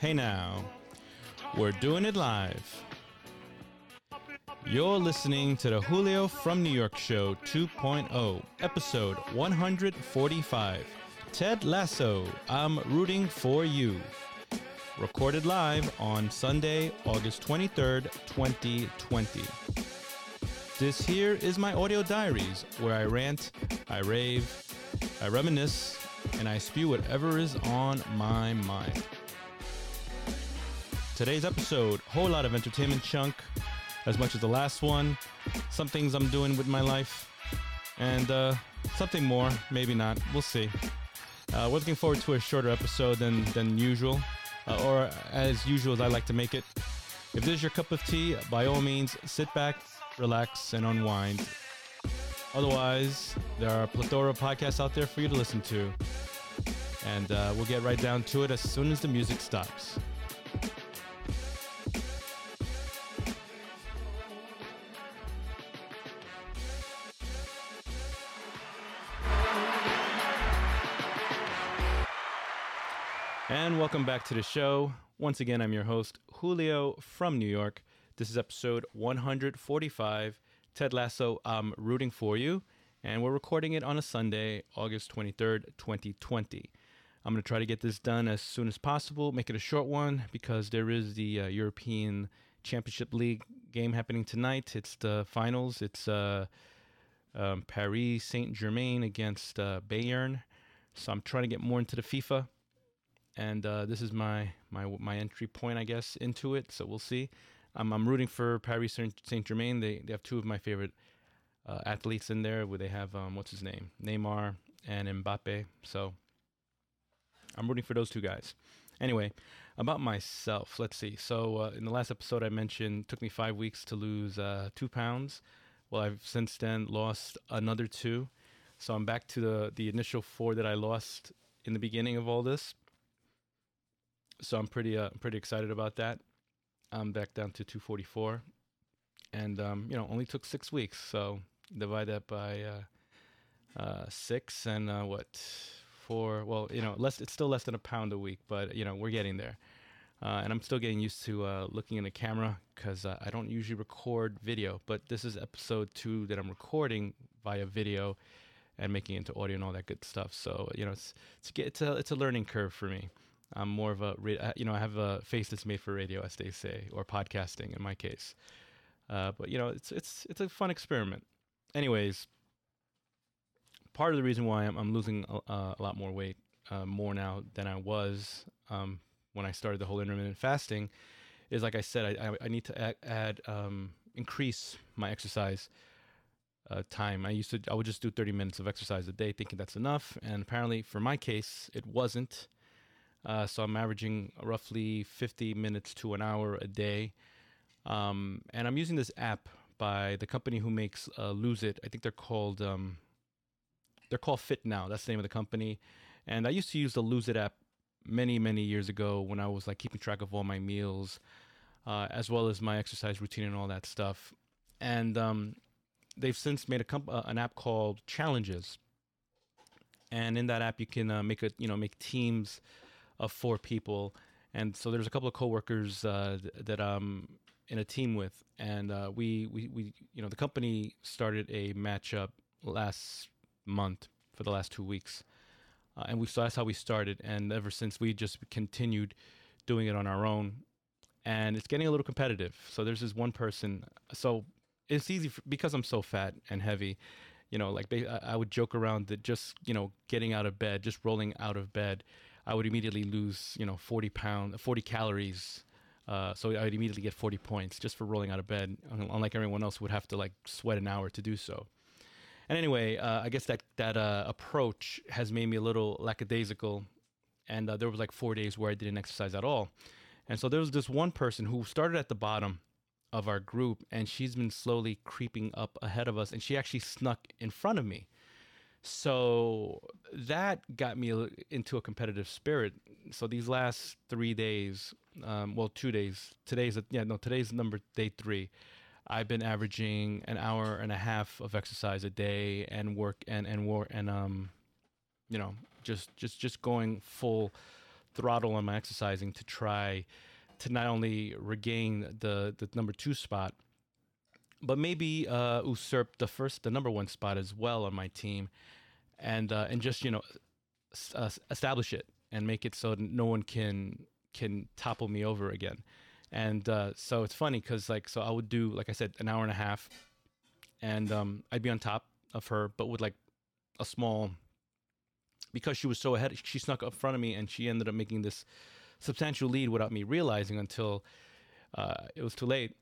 Hey now, we're doing it live. You're listening to the Julio from New York Show 2.0, episode 145. Ted Lasso, I'm rooting for you. Recorded live on Sunday, August 23rd, 2020. This here is my audio diaries where I rant, I rave, I reminisce, and I spew whatever is on my mind. Today's episode, whole lot of entertainment chunk, as much as the last one, some things I'm doing with my life, and uh, something more, maybe not, we'll see. Uh, we're looking forward to a shorter episode than, than usual, uh, or as usual as I like to make it. If this is your cup of tea, by all means, sit back, relax, and unwind. Otherwise, there are a plethora of podcasts out there for you to listen to. And uh, we'll get right down to it as soon as the music stops. And welcome back to the show. Once again, I'm your host, Julio from New York. This is episode 145. Ted Lasso, I'm rooting for you. And we're recording it on a Sunday, August 23rd, 2020. I'm going to try to get this done as soon as possible, make it a short one because there is the uh, European Championship League game happening tonight. It's the finals. It's uh, um, Paris Saint Germain against uh, Bayern. So I'm trying to get more into the FIFA and uh, this is my my my entry point, I guess, into it. So we'll see. Um, I'm rooting for Paris Saint Germain. They they have two of my favorite uh, athletes in there. Where they have um, what's his name, Neymar and Mbappe. So I'm rooting for those two guys. Anyway, about myself. Let's see. So uh, in the last episode, I mentioned took me five weeks to lose uh, two pounds. Well, I've since then lost another two. So I'm back to the the initial four that I lost in the beginning of all this so I'm pretty uh, pretty excited about that. I'm back down to 244, and um, you know only took six weeks. So divide that by uh, uh, six and uh, what four? Well, you know less. It's still less than a pound a week, but you know we're getting there. Uh, and I'm still getting used to uh, looking in the camera because I don't usually record video. But this is episode two that I'm recording via video and making into audio and all that good stuff. So you know it's it's, it's a it's a learning curve for me. I'm more of a, uh, you know, I have a face that's made for radio, as they say, or podcasting in my case. Uh, but you know, it's it's it's a fun experiment. Anyways, part of the reason why I'm, I'm losing a, a, lot more weight, uh, more now than I was um, when I started the whole intermittent fasting, is like I said, I, I need to add, add um, increase my exercise uh, time. I used to, I would just do 30 minutes of exercise a day, thinking that's enough, and apparently, for my case, it wasn't. Uh, so I'm averaging roughly 50 minutes to an hour a day. Um, and I'm using this app by the company who makes uh, Lose It. I think they're called um, they're called Fit Now. That's the name of the company. And I used to use the Lose It app many many years ago when I was like keeping track of all my meals, uh, as well as my exercise routine and all that stuff. And um, they've since made a comp- uh, an app called Challenges. And in that app, you can uh, make a you know make teams of four people, and so there's a couple of coworkers uh, that I'm in a team with, and uh, we, we we you know the company started a matchup last month for the last two weeks, uh, and we so that's how we started, and ever since we just continued doing it on our own, and it's getting a little competitive. So there's this one person, so it's easy for, because I'm so fat and heavy. You know, like I would joke around that just you know getting out of bed, just rolling out of bed, I would immediately lose, you know, 40 pound, 40 calories. Uh, so I would immediately get 40 points just for rolling out of bed, unlike everyone else would have to like sweat an hour to do so. And anyway, uh, I guess that that uh, approach has made me a little lackadaisical. And uh, there was like four days where I didn't exercise at all. And so there was this one person who started at the bottom of our group, and she's been slowly creeping up ahead of us, and she actually snuck in front of me. So that got me into a competitive spirit. So these last three days, um, well, two days. Today's yeah, no, today's number day three. I've been averaging an hour and a half of exercise a day and work and and work and um, you know, just just just going full throttle on my exercising to try to not only regain the the number two spot, but maybe uh, usurp the first the number one spot as well on my team, and uh, and just you know uh, establish it and make it so no one can can topple me over again. And uh, so it's funny because like so I would do like I said an hour and a half, and um, I'd be on top of her, but with like a small because she was so ahead, she snuck up front of me and she ended up making this substantial lead without me realizing until uh, it was too late.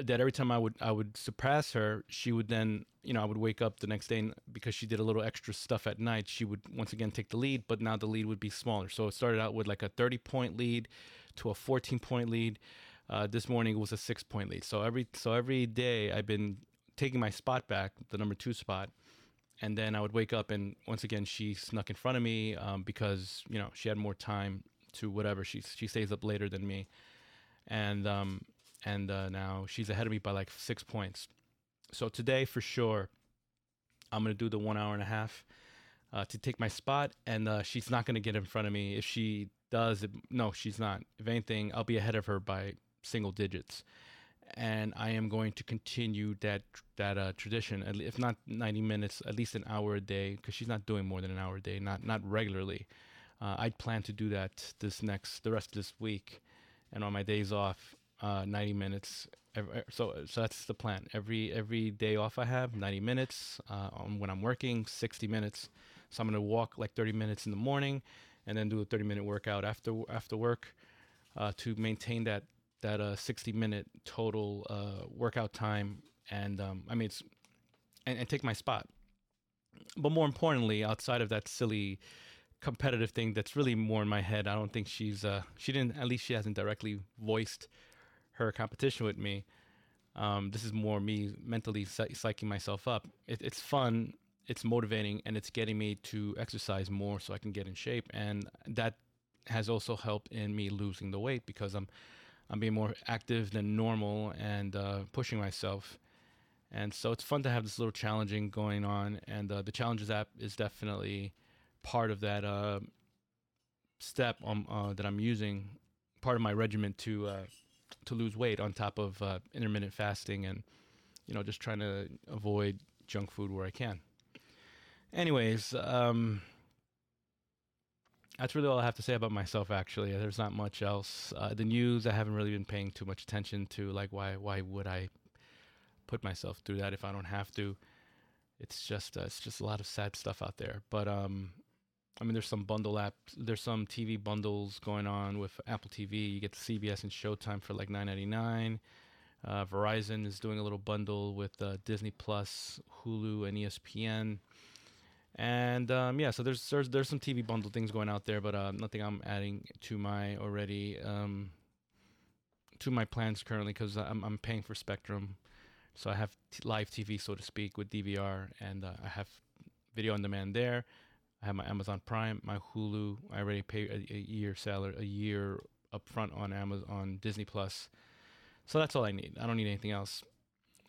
That every time I would I would surpass her, she would then you know I would wake up the next day and because she did a little extra stuff at night, she would once again take the lead, but now the lead would be smaller. So it started out with like a 30 point lead to a 14 point lead. Uh, this morning it was a six point lead. So every so every day I've been taking my spot back, the number two spot, and then I would wake up and once again she snuck in front of me um, because you know she had more time to whatever she she stays up later than me, and um, and uh, now she's ahead of me by like six points. So today for sure, I'm gonna do the one hour and a half uh, to take my spot, and uh, she's not gonna get in front of me. If she does, it, no, she's not. If anything, I'll be ahead of her by single digits and I am going to continue that that uh, tradition. If not 90 minutes, at least an hour a day, because she's not doing more than an hour a day, not not regularly. Uh, I plan to do that this next the rest of this week, and on my days off, uh, 90 minutes. Every, so so that's the plan. Every every day off I have 90 minutes. Uh, when I'm working, 60 minutes. So I'm gonna walk like 30 minutes in the morning, and then do a 30 minute workout after after work, uh, to maintain that that uh 60 minute total uh workout time and um i mean it's and, and take my spot but more importantly outside of that silly competitive thing that's really more in my head i don't think she's uh she didn't at least she hasn't directly voiced her competition with me um this is more me mentally psych- psyching myself up it, it's fun it's motivating and it's getting me to exercise more so i can get in shape and that has also helped in me losing the weight because i'm I'm being more active than normal and uh, pushing myself. And so it's fun to have this little challenging going on. And uh, the challenges app is definitely part of that uh, step on, uh, that I'm using, part of my regimen to uh, to lose weight on top of uh, intermittent fasting and you know just trying to avoid junk food where I can. Anyways, um, that's really all I have to say about myself. Actually, there's not much else. Uh, the news I haven't really been paying too much attention to. Like, why why would I put myself through that if I don't have to? It's just uh, it's just a lot of sad stuff out there. But um, I mean, there's some bundle apps. There's some TV bundles going on with Apple TV. You get CBS and Showtime for like 9.99. Uh, Verizon is doing a little bundle with uh, Disney Plus, Hulu, and ESPN. And um, yeah, so there's, there's there's some TV bundle things going out there, but uh, nothing I'm adding to my already um, to my plans currently because I'm I'm paying for Spectrum, so I have t- live TV so to speak with DVR, and uh, I have video on demand there. I have my Amazon Prime, my Hulu. I already pay a, a year salary, a year upfront on Amazon on Disney Plus. So that's all I need. I don't need anything else.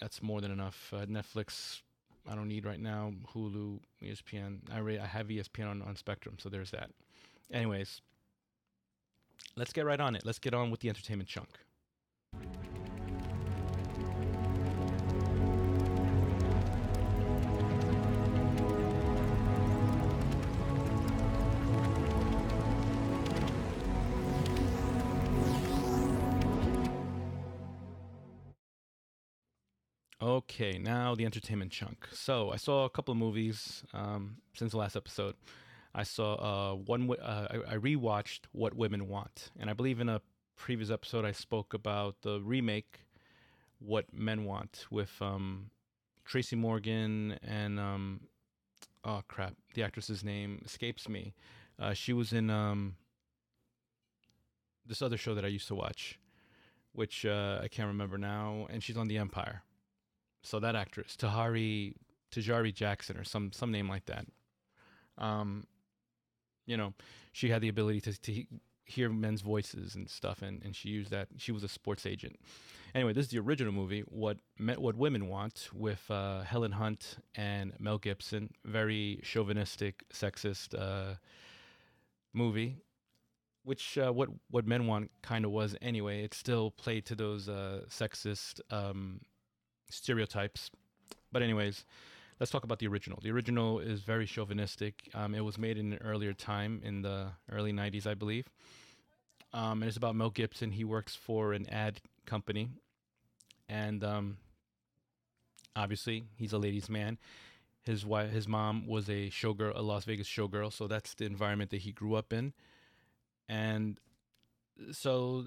That's more than enough. Uh, Netflix I don't need right now. Hulu, ESPN. I already I have ESPN on, on Spectrum, so there's that. Anyways, let's get right on it. Let's get on with the entertainment chunk. Okay, now the entertainment chunk. So I saw a couple of movies um, since the last episode. I saw uh, one. Uh, I, rewatched What Women Want, and I believe in a previous episode I spoke about the remake What Men Want with um, Tracy Morgan and um, oh crap, the actress's name escapes me. Uh, she was in um, this other show that I used to watch, which uh, I can't remember now, and she's on The Empire so that actress Tahari Tajari Jackson or some some name like that. Um, you know, she had the ability to, to hear men's voices and stuff, and, and she used that. She was a sports agent. Anyway, this is the original movie, What What Women Want, with uh, Helen Hunt and Mel Gibson. Very chauvinistic, sexist uh, movie. which uh, what what men want kind of was anyway. It still played to those uh, sexist um, stereotypes. But anyways, let's talk about the original. The original is very chauvinistic. Um, it was made in an earlier time in the early '90s, I believe. Um, and it's about Mel Gibson. He works for an ad company, and um, obviously he's a ladies' man. His wife, his mom was a showgirl, a Las Vegas showgirl, so that's the environment that he grew up in. And so,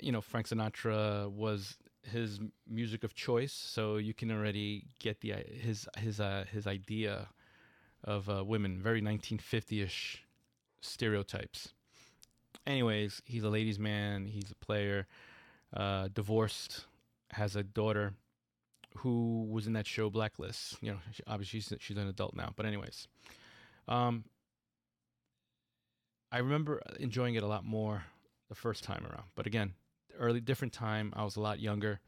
you know, Frank Sinatra was his music of choice, so you can already get the his his uh, his idea of uh, women, very 1950ish stereotypes. Anyways, he's a ladies' man. He's a player, uh, divorced, has a daughter who was in that show Blacklist. You know, she, obviously she's, she's an adult now. But anyways, um, I remember enjoying it a lot more the first time around. But again, early different time. I was a lot younger,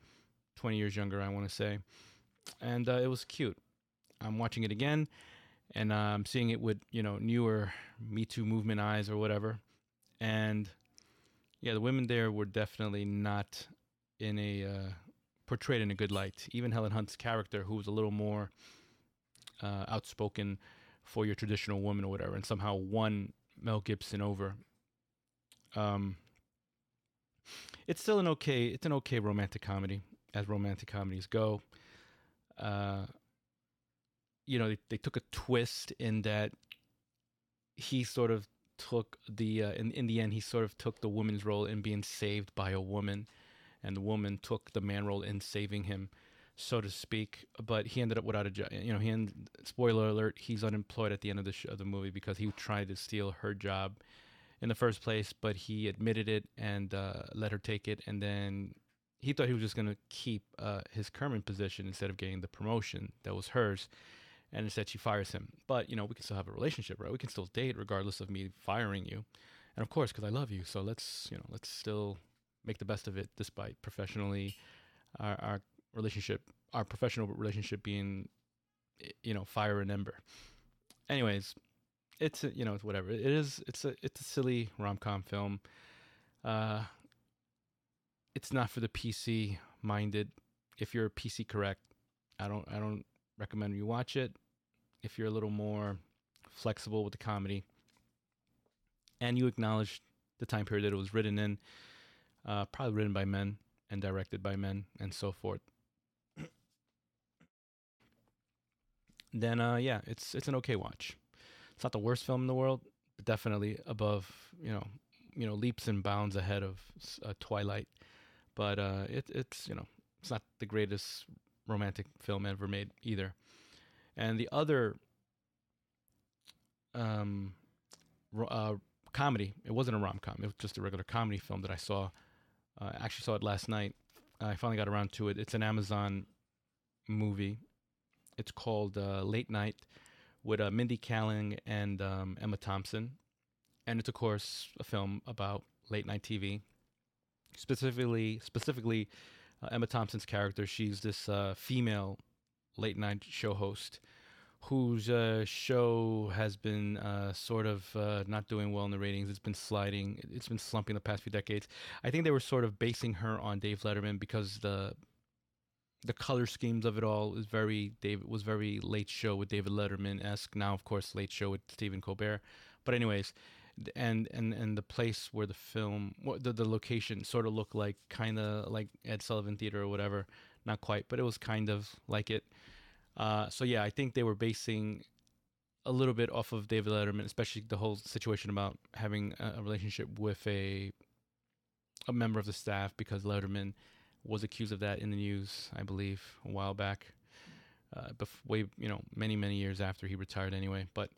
20 years younger, I want to say, and uh, it was cute. I'm watching it again, and uh, I'm seeing it with you know newer Me Too movement eyes or whatever, and yeah, the women there were definitely not in a uh, portrayed in a good light. Even Helen Hunt's character, who was a little more uh, outspoken for your traditional woman or whatever, and somehow won Mel Gibson over. Um, it's still an okay. It's an okay romantic comedy, as romantic comedies go. Uh, you know, they, they took a twist in that he sort of took the uh, in in the end he sort of took the woman's role in being saved by a woman, and the woman took the man role in saving him, so to speak. But he ended up without a job. You know, he end, spoiler alert: he's unemployed at the end of the sh- of the movie because he tried to steal her job in the first place, but he admitted it and uh, let her take it, and then he thought he was just going to keep uh, his current position instead of getting the promotion that was hers. And instead, she fires him. But you know, we can still have a relationship, right? We can still date regardless of me firing you, and of course, because I love you. So let's you know, let's still make the best of it, despite professionally our, our relationship, our professional relationship being, you know, fire and ember. Anyways, it's you know it's whatever. It is it's a it's a silly rom-com film. Uh it's not for the pc minded. If you're pc correct i don't i don't recommend you watch it. If you're a little more flexible with the comedy and you acknowledge the time period that it was written in uh probably written by men and directed by men and so forth. Then uh yeah it's it's an okay watch it's not the worst film in the world, but definitely above, you know, you know, leaps and bounds ahead of uh, Twilight. But uh, it, it's you know, it's not the greatest romantic film ever made either. And the other um, uh, comedy, it wasn't a rom com. It was just a regular comedy film that I saw. Uh, I actually saw it last night. I finally got around to it. It's an Amazon movie. It's called uh, Late Night with uh, Mindy Kaling and um, Emma Thompson, and it's of course a film about late night TV. Specifically, specifically, uh, Emma Thompson's character. She's this uh, female late night show host whose uh, show has been uh, sort of uh, not doing well in the ratings. It's been sliding. It's been slumping the past few decades. I think they were sort of basing her on Dave Letterman because the the color schemes of it all is very David was very late show with David Letterman esque. Now, of course, late show with Stephen Colbert. But anyways, and and and the place where the film, the the location sort of looked like kind of like Ed Sullivan Theater or whatever. Not quite, but it was kind of like it. Uh, so yeah, I think they were basing a little bit off of David Letterman, especially the whole situation about having a, a relationship with a a member of the staff because Letterman was accused of that in the news, I believe, a while back. Uh, bef- way you know many many years after he retired anyway. But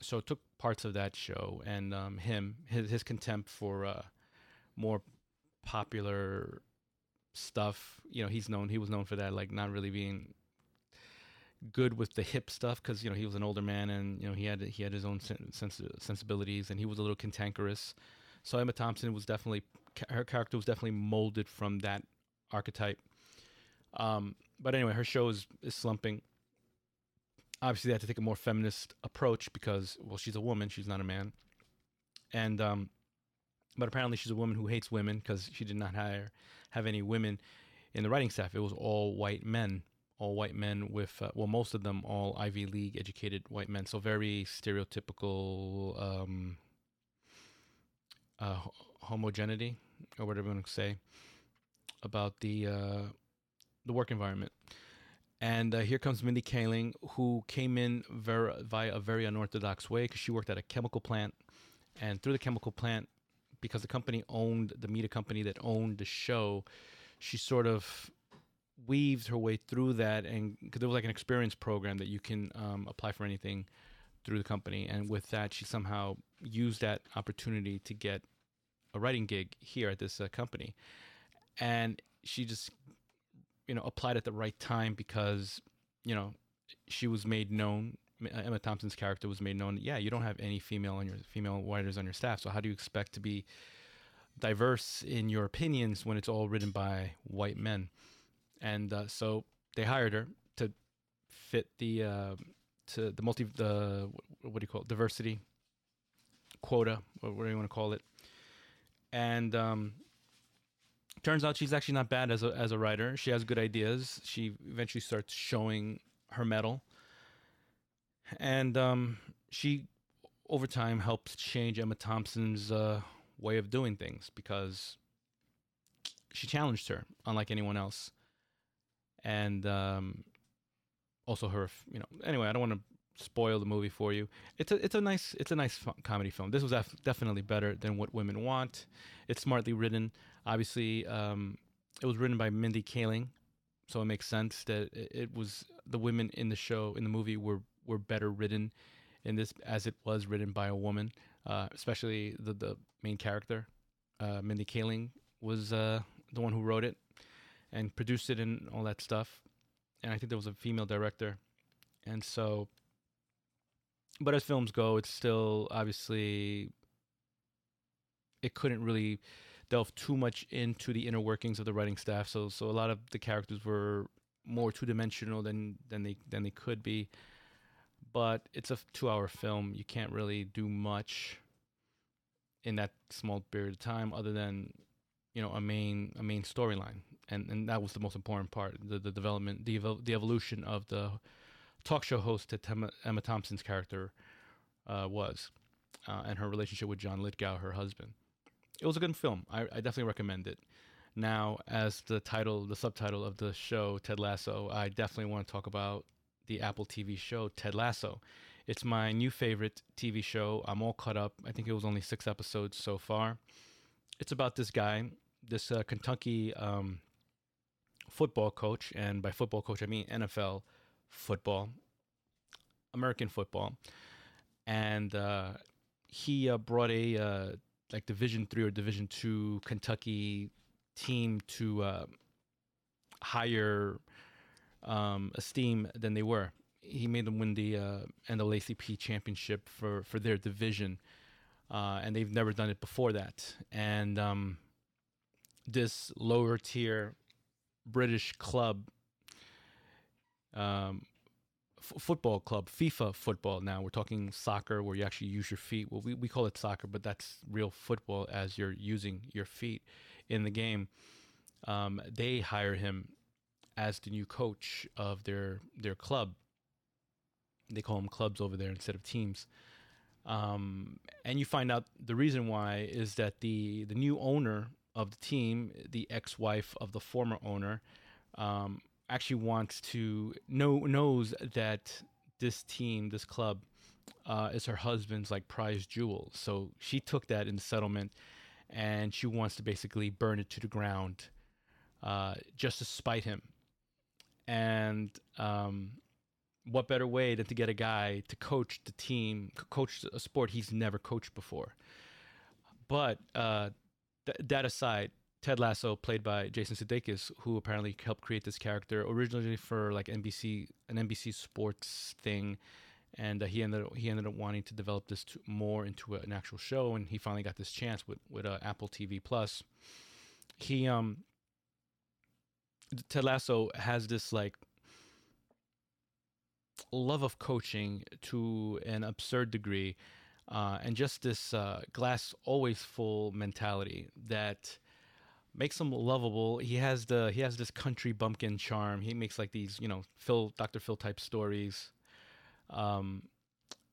so it took parts of that show and um, him his his contempt for uh, more popular stuff. You know, he's known he was known for that, like not really being good with the hip stuff because you know he was an older man and you know he had he had his own sens- sensibilities and he was a little cantankerous. So Emma Thompson was definitely her character was definitely molded from that archetype. Um, but anyway, her show is, is slumping. Obviously, they had to take a more feminist approach because, well, she's a woman, she's not a man. And um, but apparently she's a woman who hates women because she did not hire have any women in the writing staff. It was all white men, all white men with uh, well, most of them all Ivy League educated white men. So very stereotypical um, uh, homogeneity or whatever you want to say about the uh, the work environment. And uh, here comes Mindy Kaling, who came in ver- via a very unorthodox way because she worked at a chemical plant. And through the chemical plant, because the company owned the media company that owned the show, she sort of weaved her way through that. And because there was like an experience program that you can um, apply for anything through the company. And with that, she somehow used that opportunity to get a writing gig here at this uh, company. And she just you know applied at the right time because you know she was made known Emma Thompson's character was made known yeah you don't have any female on your female writers on your staff. So how do you expect to be diverse in your opinions when it's all written by white men? And uh, so they hired her to fit the uh, to the multi the what do you call it diversity quota or whatever you want to call it. And um, turns out she's actually not bad as a as a writer. She has good ideas. She eventually starts showing her mettle. and um, she over time helps change Emma Thompson's uh, way of doing things because she challenged her unlike anyone else, and um, also her you know anyway I don't want to spoil the movie for you. It's a it's a nice it's a nice comedy film. This was definitely better than What Women Want. It's smartly written. Obviously, um, it was written by Mindy Kaling, so it makes sense that it, was the women in the show in the movie were were better written in this as it was written by a woman, uh, especially the the main character, uh, Mindy Kaling was uh, the one who wrote it and produced it and all that stuff, and I think there was a female director, and so. But as films go, it's still obviously it couldn't really delve too much into the inner workings of the writing staff. So so a lot of the characters were more two dimensional than than they than they could be. But it's a two hour film. You can't really do much in that small period of time other than you know a main a main storyline and and that was the most important part the the development the the evolution of the talk show host that Emma, Emma Thompson's character uh, was uh, and her relationship with John Lithgow her husband it was a good film. I, I definitely recommend it. Now, as the title, the subtitle of the show, Ted Lasso, I definitely want to talk about the Apple TV show, Ted Lasso. It's my new favorite TV show. I'm all caught up. I think it was only six episodes so far. It's about this guy, this uh, Kentucky um, football coach, and by football coach, I mean NFL football, American football. And uh, he uh, brought a uh, like Division three or Division two Kentucky team to uh, higher um, esteem than they were. He made them win the uh, NAACP championship for for their division, uh, and they've never done it before that. And um, this lower tier British club um, football club, FIFA football now. We're talking soccer where you actually use your feet. Well, we, we call it soccer, but that's real football as you're using your feet in the game. Um, they hire him as the new coach of their their club. They call them clubs over there instead of teams. Um, and you find out the reason why is that the the new owner of the team, the ex-wife of the former owner, um, actually wants to know knows that this team, this club, uh, is her husband's like prize jewel. So she took that in the settlement, and she wants to basically burn it to the ground, uh, just to spite him. And um, what better way than to get a guy to coach the team, coach a sport he's never coached before? But uh, th- that aside, Ted Lasso, played by Jason Sudeikis, who apparently helped create this character originally for like NBC, an NBC Sports thing, and uh, he ended up, he ended up wanting to develop this to, more into an actual show, and he finally got this chance with with uh, Apple TV Plus. He um, Ted Lasso has this like love of coaching to an absurd degree. uh, and just this uh, glass always full mentality that makes him lovable. He has the he has this country bumpkin charm. He makes like these you know Phil Dr. Phil type stories, um,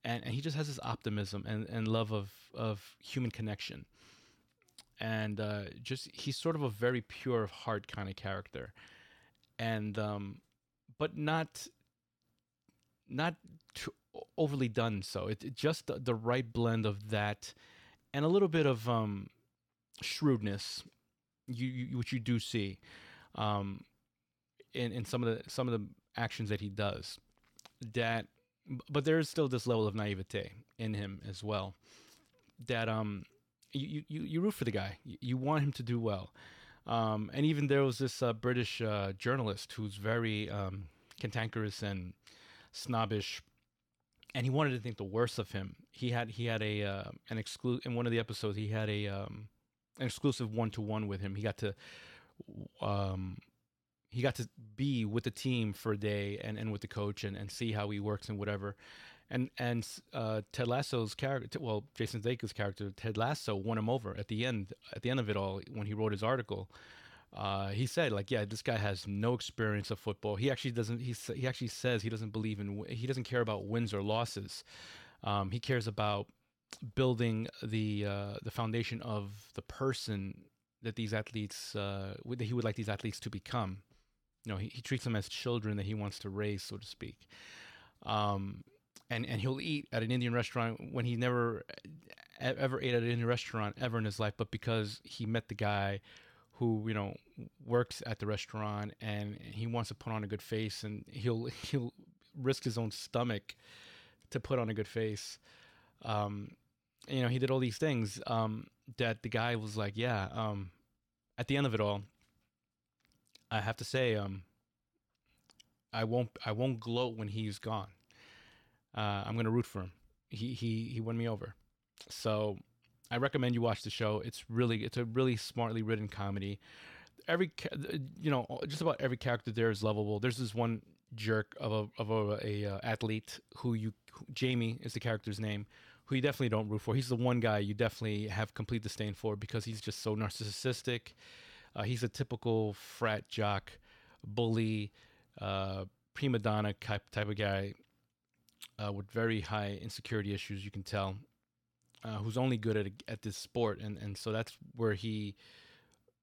and and he just has this optimism and, and love of of human connection, and uh, just he's sort of a very pure of heart kind of character, and um, but not not overly done so. It, it just the, the right blend of that and a little bit of um, shrewdness you, you which you do see um, in in some of the some of the actions that he does. That, but there is still this level of naivete in him as well. That um, you you you root for the guy. You, want him to do well. Um, and even there was this uh, British uh, journalist who's very um, cantankerous and snobbish, and he wanted to think the worst of him. He had he had a uh, an exclude in one of the episodes. He had a um, an exclusive one to one with him. He got to um, he got to be with the team for a day and, and with the coach and, and see how he works and whatever. And and uh, Ted Lasso's character, well, Jason Sudeikis' character, Ted Lasso, won him over at the end. At the end of it all, when he wrote his article, uh, he said like, yeah, this guy has no experience of football. He actually doesn't. He he actually says he doesn't believe in. He doesn't care about wins or losses. Um, he cares about building the uh, the foundation of the person that these athletes uh, that he would like these athletes to become. You know, he, he treats them as children that he wants to raise, so to speak. Um, and and he'll eat at an Indian restaurant when he never ever ate at an Indian restaurant ever in his life, but because he met the guy who you know works at the restaurant and he wants to put on a good face and he'll he'll risk his own stomach to put on a good face. Um, you know, he did all these things um, that the guy was like, yeah. Um, at the end of it all, I have to say, um, I won't I won't gloat when he's gone. Uh, I'm gonna root for him. He he he won me over. So I recommend you watch the show. It's really it's a really smartly written comedy. Every you know just about every character there is lovable. There's this one jerk of a of a, a uh, athlete who you who, Jamie is the character's name who you definitely don't root for. He's the one guy you definitely have complete disdain for because he's just so narcissistic. Uh, he's a typical frat jock, bully, uh, prima donna type type of guy uh, with very high insecurity issues. You can tell, uh, who's only good at at this sport, and and so that's where he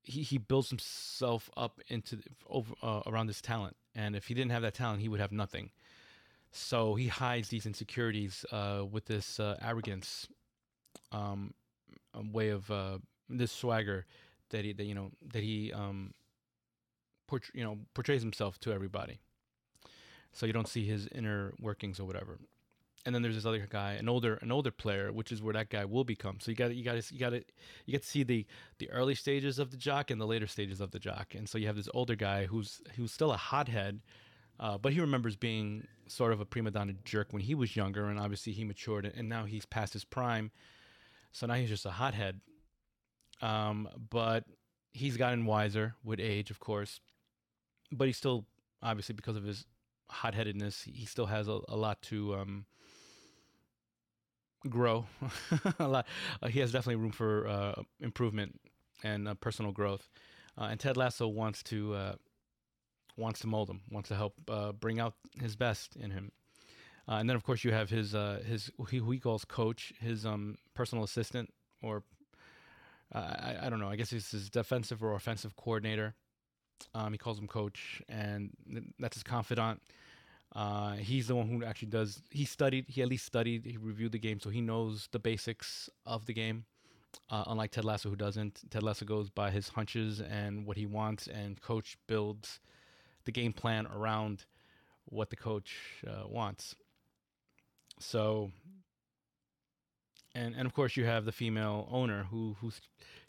he he builds himself up into over uh, around this talent. And if he didn't have that talent, he would have nothing. So he hides these insecurities uh, with this uh, arrogance, um, way of uh, this swagger that he that you know that he um, port- you know portrays himself to everybody. So you don't see his inner workings or whatever. And then there's this other guy, an older an older player, which is where that guy will become. So you got you got you got to you get to see the the early stages of the jock and the later stages of the jock. And so you have this older guy who's who's still a hothead uh, but he remembers being sort of a prima donna jerk when he was younger, and obviously he matured, and now he's past his prime. So now he's just a hothead. Um, but he's gotten wiser with age, of course. But he still, obviously, because of his hot-headedness, he still has a, a lot to um, grow. a lot. Uh, he has definitely room for uh, improvement and uh, personal growth. Uh, and Ted Lasso wants to uh, wants to mold him, wants to help uh, bring out his best in him. Uh, and then, of course, you have his uh, his who he calls coach, his um, personal assistant, or I, I don't know. I guess he's his defensive or offensive coordinator. Um, he calls him coach, and that's his confidant. Uh, he's the one who actually does. He studied. He at least studied. He reviewed the game, so he knows the basics of the game. Uh, unlike Ted Lasso, who doesn't. Ted Lasso goes by his hunches and what he wants, and Coach builds the game plan around what the coach uh, wants. So, and and of course you have the female owner who who's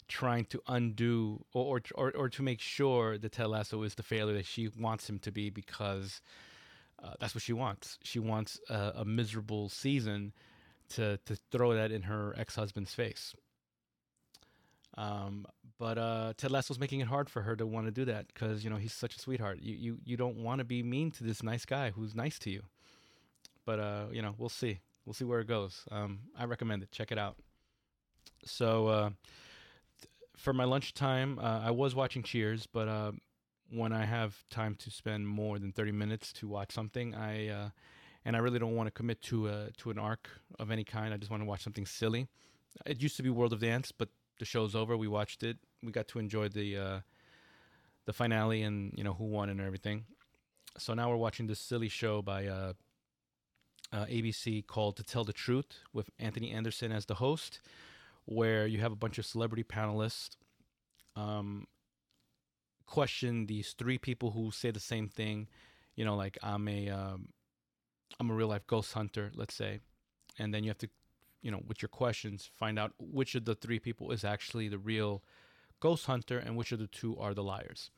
trying to undo or or or, to make sure that Ted Lasso is the failure that she wants him to be because uh, that's what she wants. She wants a, a miserable season to to throw that in her ex husband's face. Um, but uh, Ted Lasso's making it hard for her to want to do that because you know he's such a sweetheart. You you you don't want to be mean to this nice guy who's nice to you. But uh, you know we'll see. we'll see where it goes. Um, I recommend it. Check it out. So uh, th- for my lunchtime, uh, I was watching Cheers, but uh, when I have time to spend more than thirty minutes to watch something, I uh, and I really don't want to commit to a to an arc of any kind. I just want to watch something silly. It used to be World of Dance, but the show's over. We watched it. We got to enjoy the uh, the finale and you know who won and everything. So now we're watching this silly show by uh, uh, ABC called To Tell the Truth with Anthony Anderson as the host, where you have a bunch of celebrity panelists um, question these three people who say the same thing. You know, like I'm a um, I'm a real life ghost hunter, let's say, and then you have to, you know, with your questions, find out which of the three people is actually the real ghost hunter and which of the two are the liars.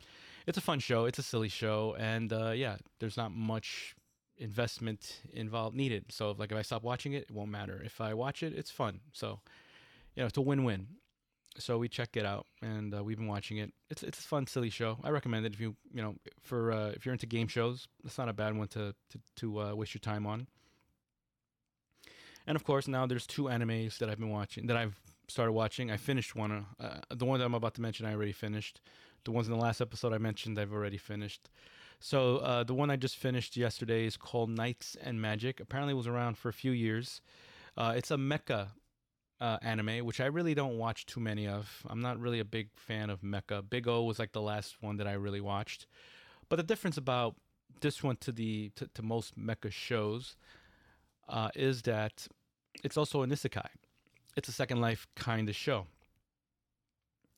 It's a fun show. It's a silly show, and uh, yeah, there's not much investment involved needed. So like if I stop watching it, it won't matter. If I watch it, it's fun. So you know, it's a win-win. So we check it out, and uh, we've been watching it. It's it's a fun, silly show. I recommend it if you you know for uh, if you're into game shows. It's not a bad one to to to uh, waste your time on. And of course, now there's two animes that I've been watching that I've started watching. I finished one. Uh, the one that I'm about to mention, I already finished. The ones in the last episode I mentioned, I've already finished. So uh, the one I just finished yesterday is called Knights and Magic. Apparently, it was around for a few years. Uh, it's a mecha uh, anime, which I really don't watch too many of. I'm not really a big fan of mecha. Big O was like the last one that I really watched. But the difference about this one to the to, to most mecha shows uh, is that it's also an isekai. It's a second life kind of show.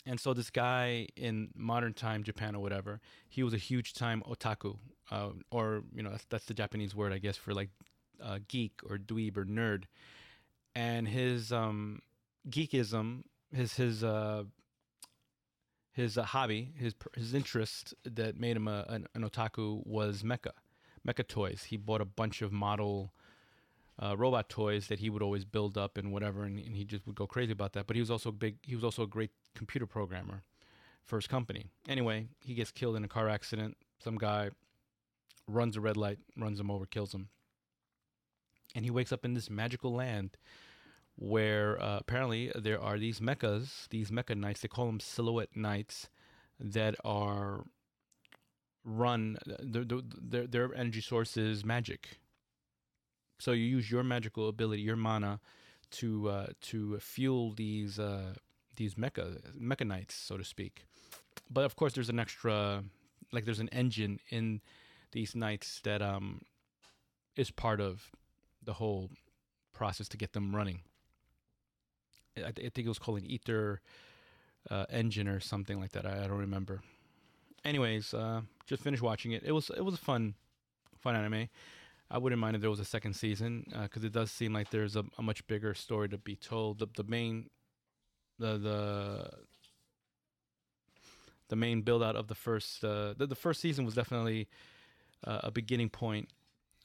And so this guy in modern time Japan or whatever, he was a huge time otaku, uh, or you know that's, that's the Japanese word I guess for like uh, geek or dweeb or nerd. And his um, geekism, his his uh, his uh, hobby, his his interest that made him a, an, an otaku was mecha, mecha toys. He bought a bunch of model uh, robot toys that he would always build up and whatever, and, and he just would go crazy about that. But he was also big. He was also a great computer programmer for his company. Anyway, he gets killed in a car accident. Some guy runs a red light, runs him over, kills him, and he wakes up in this magical land where uh, apparently there are these mechas, these mecha knights. They call them silhouette knights that are run. Their their, their energy source is magic so you use your magical ability, your mana, to uh, to fuel these uh, these mecha mecha knights, so to speak. But of course, there's an extra, like there's an engine in these knights that um is part of the whole process to get them running. I, th- I think it was called an ether uh, engine or something like that. I, I don't remember. Anyways, uh, just finished watching it. It was it was a fun fun anime. I wouldn't mind if there was a second season because uh, it does seem like there's a, a, much bigger story to be told. The, the main, the the the main build out of the first uh, the, the first season was definitely uh, a beginning point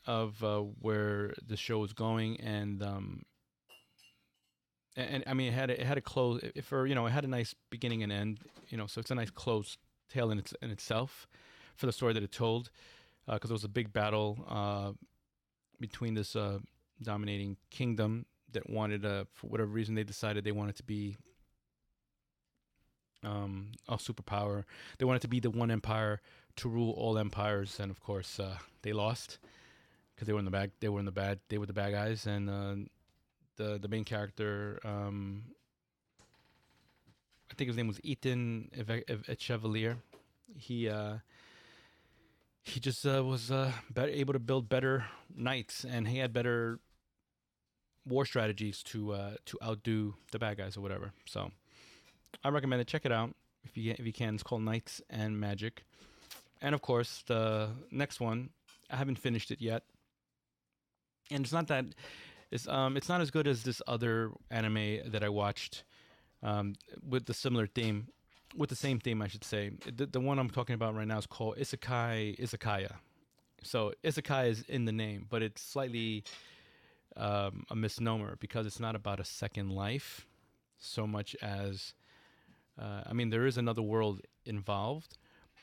of uh, where the show was going and um and, and, I mean it had a, it had a close for you know it had a nice beginning and end you know so it's a nice closed tale in its in itself for the story that it told because uh, it was a big battle uh, between this uh, dominating kingdom that wanted, uh, for whatever reason, they decided they wanted to be um, a superpower. They wanted to be the one empire to rule all empires, and of course, uh, they lost because they were in the bad. They were in the bad. They were the bad guys, and uh, the the main character. Um, I think his name was Ethan Chevalier. He uh, he just uh, was uh, better, able to build better knights, and he had better war strategies to uh, to outdo the bad guys or whatever. So I recommend it. Check it out if you if you can. It's called Knights and Magic, and of course the next one I haven't finished it yet, and it's not that it's um it's not as good as this other anime that I watched um, with the similar theme with the same theme, I should say. The, the one I'm talking about right now is called Isekai Izakaya. So Isekai is in the name, but it's slightly um, a misnomer because it's not about a second life so much as, uh, I mean, there is another world involved,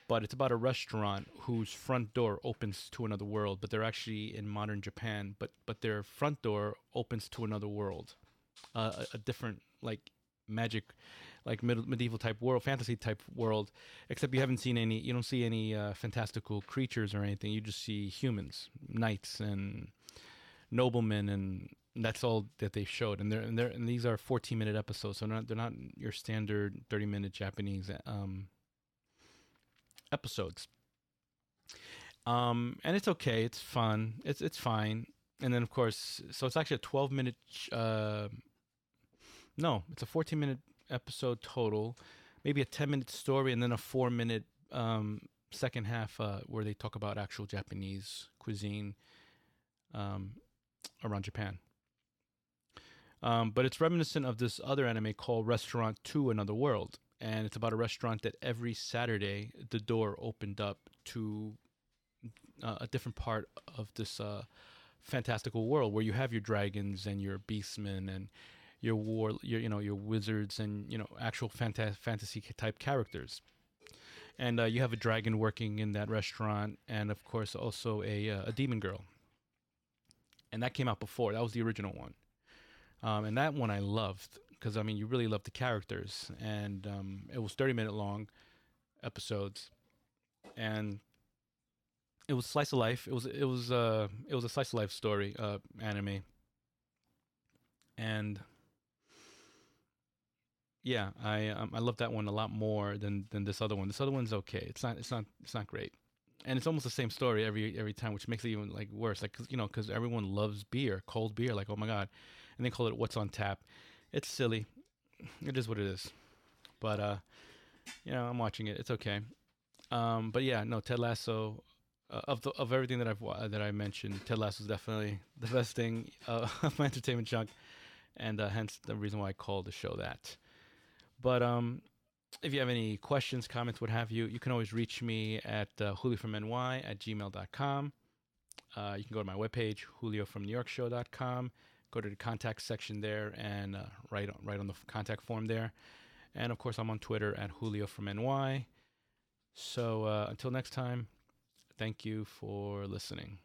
but it's about a restaurant whose front door opens to another world, but they're actually in modern Japan, but but their front door opens to another world, uh, a, a different like magic, like mid- medieval type world, fantasy type world. Except you haven't seen any, you don't see any uh, fantastical creatures or anything. You just see humans, knights and noblemen, and that's all that they showed. And they're and they're and these are 14 minute episodes, so they're not they're not your standard 30 minute Japanese um episodes. Um, and it's okay. It's fun. It's it's fine. And then of course, so it's actually a 12 minute. Uh, no, it's a 14 minute episode total. Maybe a 10 minute story, and then a four minute um, second half uh, where they talk about actual Japanese cuisine um, around Japan. Um, but it's reminiscent of this other anime called Restaurant to Another World and it's about a restaurant that every Saturday the door opened up to uh, a different part of this uh, fantastical world where you have your dragons and your beastmen and your war, your you know your wizards and you know actual fanta- fantasy type characters. And uh, you have a dragon working in that restaurant, and of course also a uh, a demon girl. And that came out before. That was the original one. Um, and that one I loved because I mean you really love the characters, and um, it was thirty minute long episodes, and it was slice of life. It was it was uh it was a slice of life story uh anime, and yeah, I um, I love that one a lot more than than this other one. This other one's okay. It's not it's not it's not great, and it's almost the same story every every time, which makes it even like worse. Like cause, you know, because everyone loves beer, cold beer. Like oh my god, and they call it what's on tap it's silly. It is what it is. But uh, you know, I'm watching it. It's okay. Um, but yeah, no, Ted Lasso. Uh, of the of everything that I've that I mentioned, Ted Lasso is definitely the best thing uh, of my entertainment chunk, and uh, hence the reason why I called the show that. But um, if you have any questions, comments, what have you, you can always reach me at uh, juliofromny at gmail.com. Uh, you can go to my webpage, juliofromnewyorkshow.com go to the contact section there and uh, write, write on the contact form there. And of course, I'm on Twitter at Julio from NY. So uh, until next time, thank you for listening.